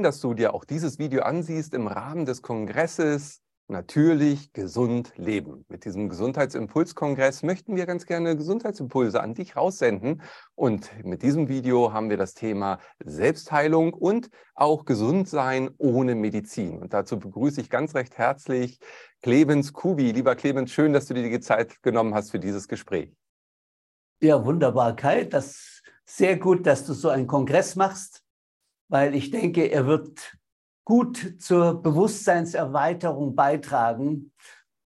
Schön, dass du dir auch dieses Video ansiehst im Rahmen des Kongresses Natürlich gesund leben. Mit diesem Gesundheitsimpulskongress möchten wir ganz gerne Gesundheitsimpulse an dich raussenden. Und mit diesem Video haben wir das Thema Selbstheilung und auch Gesundsein ohne Medizin. Und dazu begrüße ich ganz recht herzlich Clemens Kubi. Lieber Clemens, schön, dass du dir die Zeit genommen hast für dieses Gespräch. Ja, wunderbar, Kai. Das ist sehr gut, dass du so einen Kongress machst, weil ich denke, er wird gut zur Bewusstseinserweiterung beitragen.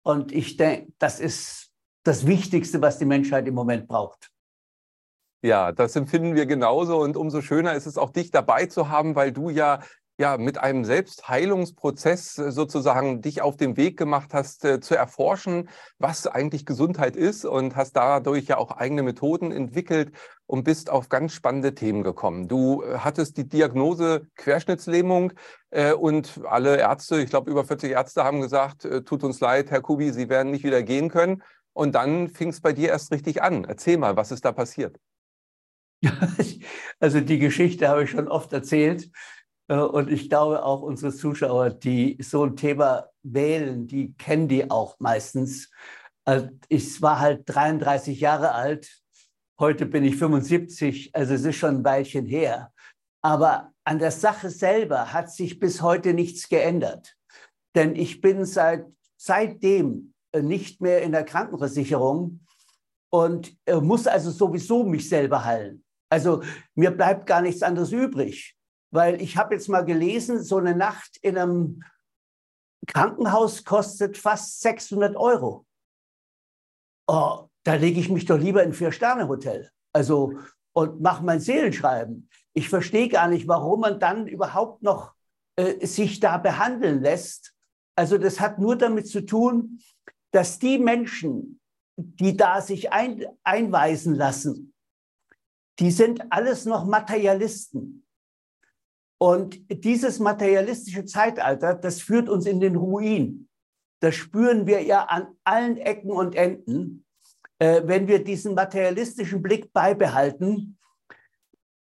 Und ich denke, das ist das Wichtigste, was die Menschheit im Moment braucht. Ja, das empfinden wir genauso. Und umso schöner ist es auch, dich dabei zu haben, weil du ja ja, mit einem Selbstheilungsprozess äh, sozusagen dich auf den Weg gemacht hast, äh, zu erforschen, was eigentlich Gesundheit ist und hast dadurch ja auch eigene Methoden entwickelt und bist auf ganz spannende Themen gekommen. Du äh, hattest die Diagnose Querschnittslähmung äh, und alle Ärzte, ich glaube über 40 Ärzte haben gesagt, tut uns leid, Herr Kubi, Sie werden nicht wieder gehen können. Und dann fing es bei dir erst richtig an. Erzähl mal, was ist da passiert? Also die Geschichte habe ich schon oft erzählt. Äh, und ich glaube auch unsere Zuschauer, die so ein Thema wählen, die kennen die auch meistens. Also ich war halt 33 Jahre alt, heute bin ich 75, also es ist schon ein Weilchen her. Aber an der Sache selber hat sich bis heute nichts geändert. Denn ich bin seit, seitdem äh, nicht mehr in der Krankenversicherung und äh, muss also sowieso mich selber heilen. Also mir bleibt gar nichts anderes übrig weil ich habe jetzt mal gelesen, so eine Nacht in einem Krankenhaus kostet fast 600 Euro. Oh, da lege ich mich doch lieber in ein Vier-Sterne-Hotel. Also und mache mein Seelenschreiben. Ich verstehe gar nicht, warum man dann überhaupt noch äh, sich da behandeln lässt. Also das hat nur damit zu tun, dass die Menschen, die da sich ein, einweisen lassen, die sind alles noch Materialisten. Und dieses materialistische Zeitalter, das führt uns in den Ruin. Das spüren wir ja an allen Ecken und Enden. Äh, wenn wir diesen materialistischen Blick beibehalten,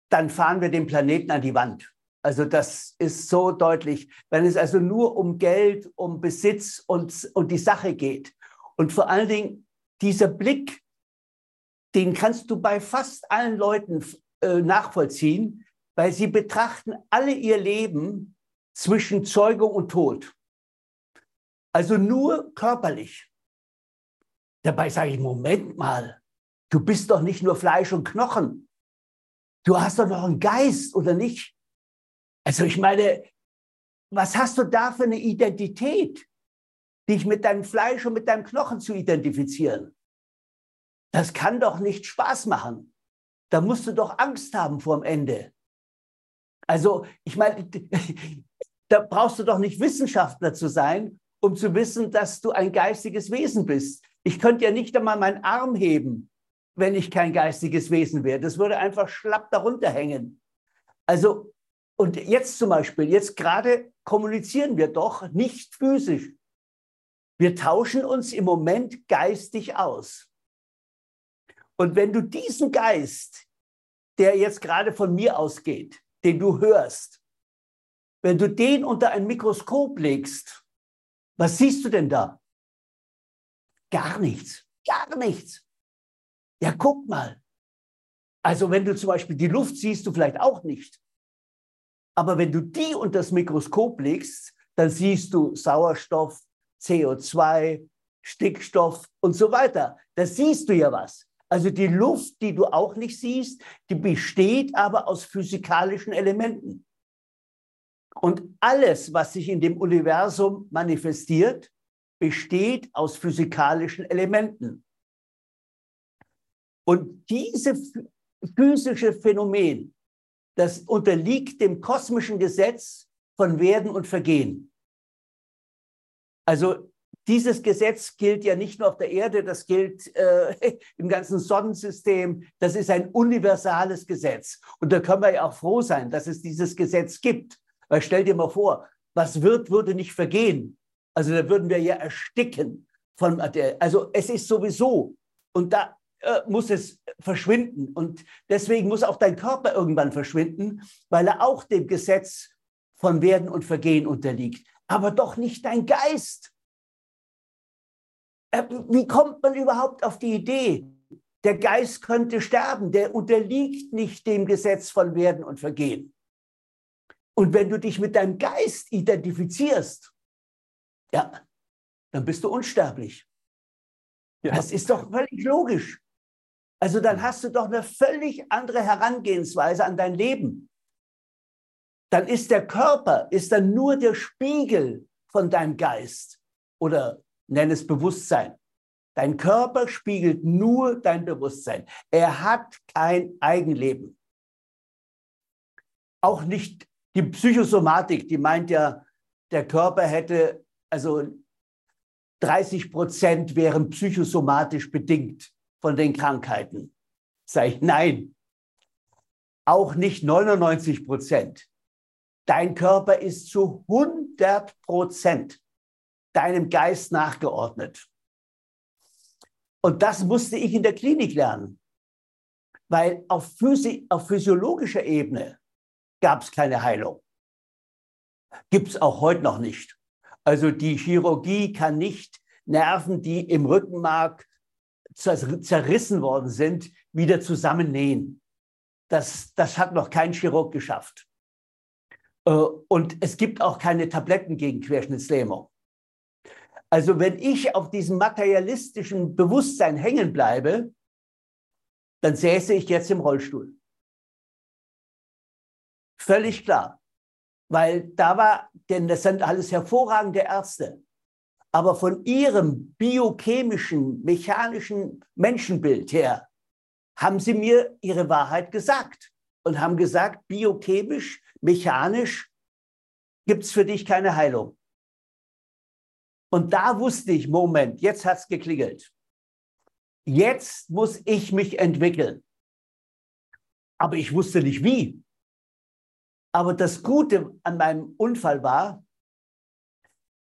dann fahren wir den Planeten an die Wand. Also das ist so deutlich, wenn es also nur um Geld, um Besitz und, und die Sache geht. Und vor allen Dingen dieser Blick, den kannst du bei fast allen Leuten äh, nachvollziehen, weil sie betrachten alle ihr Leben zwischen Zeugung und Tod. Also nur körperlich. Dabei sage ich, Moment mal, du bist doch nicht nur Fleisch und Knochen. Du hast doch noch einen Geist, oder nicht? Also ich meine, was hast du da für eine Identität, dich mit deinem Fleisch und mit deinem Knochen zu identifizieren? Das kann doch nicht Spaß machen. Da musst du doch Angst haben vor dem Ende. Also ich meine, da brauchst du doch nicht Wissenschaftler zu sein, um zu wissen, dass du ein geistiges Wesen bist. Ich könnte ja nicht einmal meinen Arm heben, wenn ich kein geistiges Wesen wäre. Das würde einfach schlapp darunter hängen. Also, und jetzt zum Beispiel, jetzt gerade kommunizieren wir doch nicht physisch. Wir tauschen uns im Moment geistig aus. Und wenn du diesen Geist, der jetzt gerade von mir ausgeht, den du hörst, wenn du den unter ein Mikroskop legst, was siehst du denn da? Gar nichts, gar nichts. Ja, guck mal. Also wenn du zum Beispiel die Luft siehst, du vielleicht auch nicht. Aber wenn du die unter das Mikroskop legst, dann siehst du Sauerstoff, CO2, Stickstoff und so weiter. Da siehst du ja was. Also die Luft, die du auch nicht siehst, die besteht aber aus physikalischen Elementen. Und alles, was sich in dem Universum manifestiert, besteht aus physikalischen Elementen. Und dieses physische Phänomen, das unterliegt dem kosmischen Gesetz von Werden und Vergehen. Also dieses Gesetz gilt ja nicht nur auf der Erde, das gilt äh, im ganzen Sonnensystem. Das ist ein universales Gesetz. Und da können wir ja auch froh sein, dass es dieses Gesetz gibt. Weil stell dir mal vor, was wird, würde nicht vergehen. Also da würden wir ja ersticken. Von, also es ist sowieso. Und da äh, muss es verschwinden. Und deswegen muss auch dein Körper irgendwann verschwinden, weil er auch dem Gesetz von Werden und Vergehen unterliegt, aber doch nicht dein Geist. Äh, wie kommt man überhaupt auf die Idee, der Geist könnte sterben, der unterliegt nicht dem Gesetz von Werden und Vergehen. Und wenn du dich mit deinem Geist identifizierst, ja, dann bist du unsterblich. Ja. Das ist doch völlig logisch. Also dann hast du doch eine völlig andere Herangehensweise an dein Leben. Dann ist der Körper, ist dann nur der Spiegel von deinem Geist oder nenn es Bewusstsein. Dein Körper spiegelt nur dein Bewusstsein. Er hat kein Eigenleben. Auch nicht die Psychosomatik, die meint ja, der Körper hätte, also 30 Prozent wären psychosomatisch bedingt von den Krankheiten. Sag ich, nein, auch nicht 99 Prozent. Dein Körper ist zu 100 Prozent deinem Geist nachgeordnet. Und das musste ich in der Klinik lernen, weil auf, Physi auf physiologischer Ebene gab es keine Heilung. Gibt es auch heute noch nicht. Also die Chirurgie kann nicht Nerven, die im Rückenmark zerrissen worden sind, wieder zusammennähen. Das, das hat noch kein Chirurg geschafft. Äh, und es gibt auch keine Tabletten gegen Querschnittslähmung. Also wenn ich auf diesem materialistischen Bewusstsein hängen bleibe, dann säße ich jetzt im Rollstuhl. Völlig klar. Weil da war, denn das sind alles hervorragende Ärzte, aber von ihrem biochemischen, mechanischen Menschenbild her haben sie mir ihre Wahrheit gesagt und haben gesagt, biochemisch, mechanisch gibt es für dich keine Heilung. Und da wusste ich, Moment, jetzt hat es geklingelt. Jetzt muss ich mich entwickeln. Aber ich wusste nicht wie. Aber das Gute an meinem Unfall war,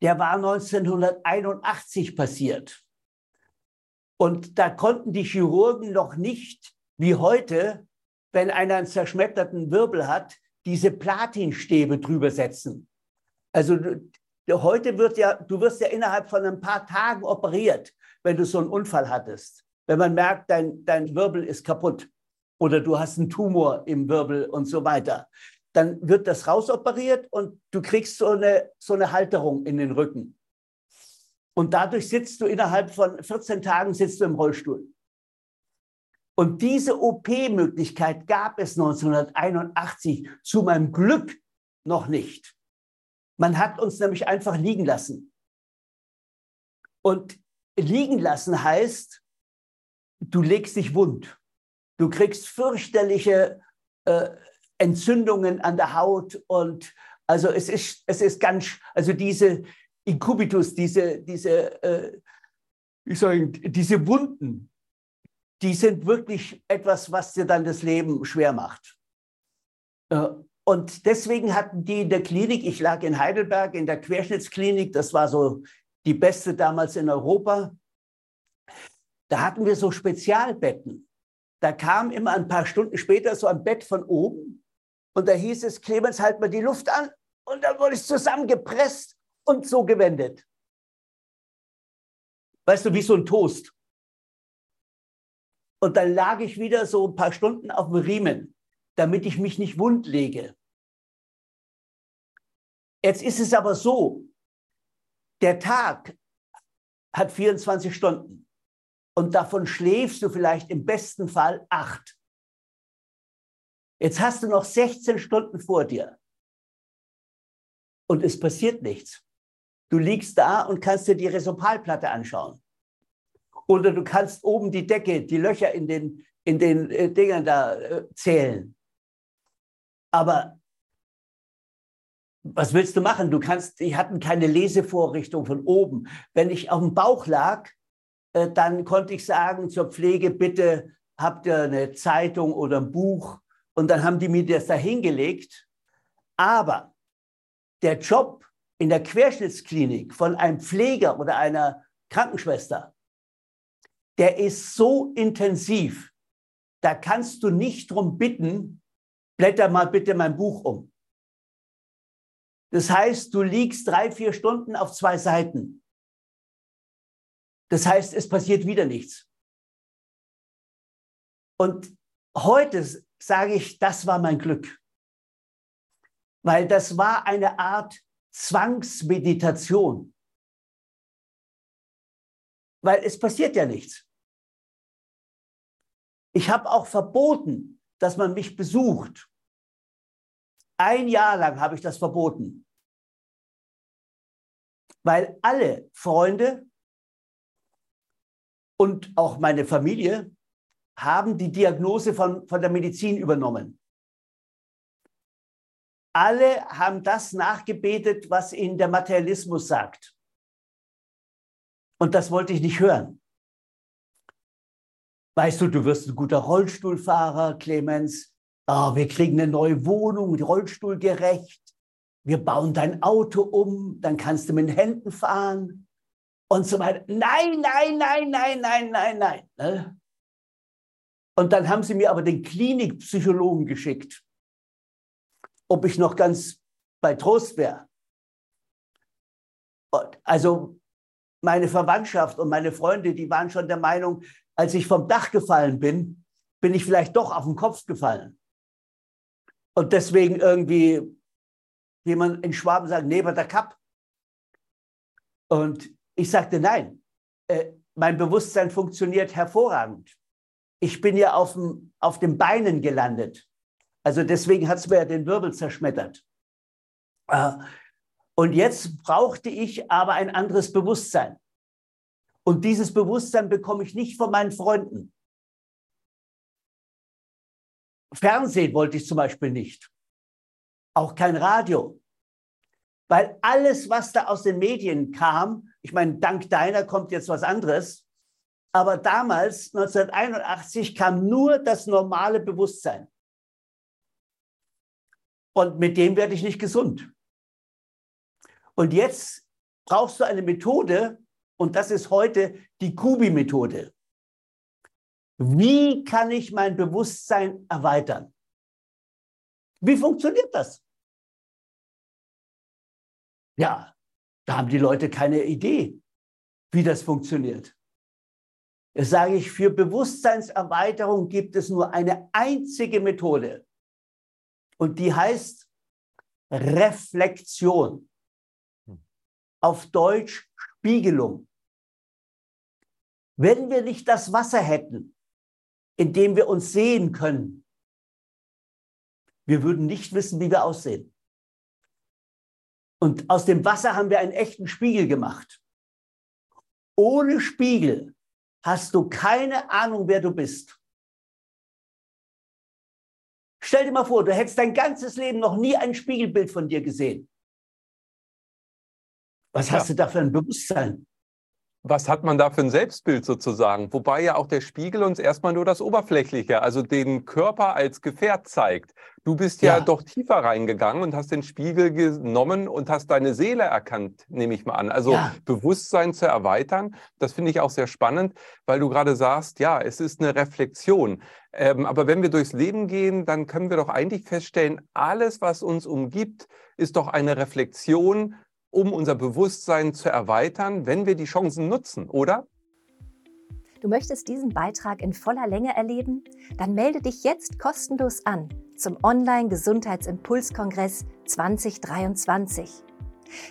der war 1981 passiert. Und da konnten die Chirurgen noch nicht, wie heute, wenn einer einen zerschmetterten Wirbel hat, diese Platinstäbe drüber setzen. Also Heute wird ja, du wirst ja innerhalb von ein paar Tagen operiert, wenn du so einen Unfall hattest. Wenn man merkt, dein, dein Wirbel ist kaputt oder du hast einen Tumor im Wirbel und so weiter, dann wird das rausoperiert und du kriegst so eine, so eine Halterung in den Rücken. Und dadurch sitzt du innerhalb von 14 Tagen sitzt du im Rollstuhl. Und diese OP-Möglichkeit gab es 1981 zu meinem Glück noch nicht. Man hat uns nämlich einfach liegen lassen. Und liegen lassen heißt, du legst dich wund. Du kriegst fürchterliche äh, Entzündungen an der Haut und also es ist, es ist ganz, also diese Inkubitus, diese, diese, äh, ich sage, diese Wunden, die sind wirklich etwas, was dir dann das Leben schwer macht. Äh, und deswegen hatten die in der Klinik, ich lag in Heidelberg in der Querschnittsklinik, das war so die beste damals in Europa, da hatten wir so Spezialbetten. Da kam immer ein paar Stunden später so ein Bett von oben und da hieß es, Clemens, halt mal die Luft an und dann wurde ich zusammengepresst und so gewendet. Weißt du, wie so ein Toast. Und dann lag ich wieder so ein paar Stunden auf dem Riemen damit ich mich nicht wund lege. Jetzt ist es aber so, der Tag hat 24 Stunden und davon schläfst du vielleicht im besten Fall acht. Jetzt hast du noch 16 Stunden vor dir und es passiert nichts. Du liegst da und kannst dir die Resopalplatte anschauen. Oder du kannst oben die Decke, die Löcher in den, in den äh, Dingern da äh, zählen. Aber was willst du machen? Du kannst, die hatten keine Lesevorrichtung von oben. Wenn ich auf dem Bauch lag, äh, dann konnte ich sagen zur Pflege, bitte habt ihr eine Zeitung oder ein Buch. Und dann haben die mir das da hingelegt. Aber der Job in der Querschnittsklinik von einem Pfleger oder einer Krankenschwester, der ist so intensiv, da kannst du nicht drum bitten, blätter mal bitte mein Buch um. Das heißt, du liegst drei, vier Stunden auf zwei Seiten. Das heißt, es passiert wieder nichts. Und heute sage ich, das war mein Glück. Weil das war eine Art Zwangsmeditation. Weil es passiert ja nichts. Ich habe auch verboten, dass man mich besucht. Ein Jahr lang habe ich das verboten. Weil alle Freunde und auch meine Familie haben die Diagnose von, von der Medizin übernommen. Alle haben das nachgebetet, was ihnen der Materialismus sagt. Und das wollte ich nicht hören. Weißt du, du wirst ein guter Rollstuhlfahrer, Clemens. Oh, wir kriegen eine neue Wohnung, rollstuhlgerecht. Wir bauen dein Auto um, dann kannst du mit den Händen fahren und so weiter. Nein, nein, nein, nein, nein, nein, nein. Ne? Und dann haben sie mir aber den Klinikpsychologen geschickt, ob ich noch ganz bei Trost wäre. Also meine Verwandtschaft und meine Freunde, die waren schon der Meinung, als ich vom Dach gefallen bin, bin ich vielleicht doch auf den Kopf gefallen. Und deswegen irgendwie, wie man in Schwaben sagt, neben der Kapp. Und ich sagte, nein, äh, mein Bewusstsein funktioniert hervorragend. Ich bin ja auf, dem, auf den Beinen gelandet. Also deswegen hat es mir ja den Wirbel zerschmettert. Äh, und jetzt brauchte ich aber ein anderes Bewusstsein. Und dieses Bewusstsein bekomme ich nicht von meinen Freunden. Fernsehen wollte ich zum Beispiel nicht. Auch kein Radio. Weil alles, was da aus den Medien kam, ich meine, dank deiner kommt jetzt was anderes, aber damals, 1981, kam nur das normale Bewusstsein. Und mit dem werde ich nicht gesund. Und jetzt brauchst du eine Methode, und das ist heute die Kubi-Methode. Wie kann ich mein Bewusstsein erweitern? Wie funktioniert das? Ja, da haben die Leute keine Idee, wie das funktioniert. Jetzt sage ich, für Bewusstseinserweiterung gibt es nur eine einzige Methode. Und die heißt Reflexion auf Deutsch Spiegelung. Wenn wir nicht das Wasser hätten, in dem wir uns sehen können, wir würden nicht wissen, wie wir aussehen. Und aus dem Wasser haben wir einen echten Spiegel gemacht. Ohne Spiegel hast du keine Ahnung, wer du bist. Stell dir mal vor, du hättest dein ganzes Leben noch nie ein Spiegelbild von dir gesehen. Was hast ja. du da für ein Bewusstsein? Was hat man da für ein Selbstbild sozusagen? Wobei ja auch der Spiegel uns erstmal nur das Oberflächliche, also den Körper als Gefährt zeigt. Du bist ja, ja, doch tiefer reingegangen und hast den Spiegel genommen und hast deine Seele erkannt, nehme ich mal an. Also ja. Bewusstsein zu erweitern, das finde ich auch sehr spannend, weil du gerade sagst, ja, es ist eine Reflexion. Ähm, aber wenn wir durchs Leben gehen, dann können wir doch eigentlich feststellen, alles, was uns umgibt, ist doch eine Reflexion um unser Bewusstsein zu erweitern, wenn wir die Chancen nutzen, oder? Du möchtest diesen Beitrag in voller Länge erleben? Dann melde dich jetzt kostenlos an zum Online-Gesundheitsimpulskongress 2023.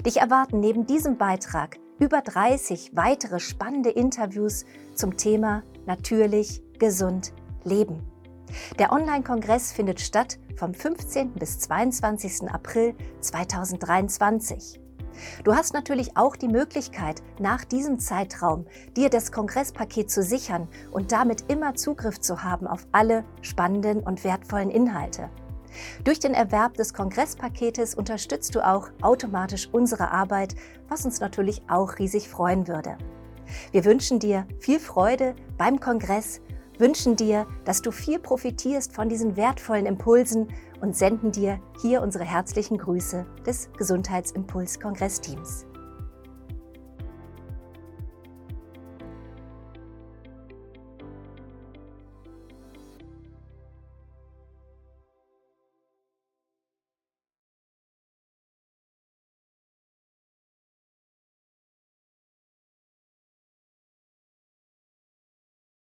Dich erwarten neben diesem Beitrag über 30 weitere spannende Interviews zum Thema Natürlich, gesund, leben. Der Online-Kongress findet statt vom 15. bis 22. April 2023. Du hast natürlich auch die Möglichkeit, nach diesem Zeitraum dir das Kongresspaket zu sichern und damit immer Zugriff zu haben auf alle spannenden und wertvollen Inhalte. Durch den Erwerb des Kongresspaketes unterstützt du auch automatisch unsere Arbeit, was uns natürlich auch riesig freuen würde. Wir wünschen dir viel Freude beim Kongress, wünschen dir, dass du viel profitierst von diesen wertvollen Impulsen und senden dir hier unsere herzlichen Grüße des Gesundheitsimpuls-Kongressteams.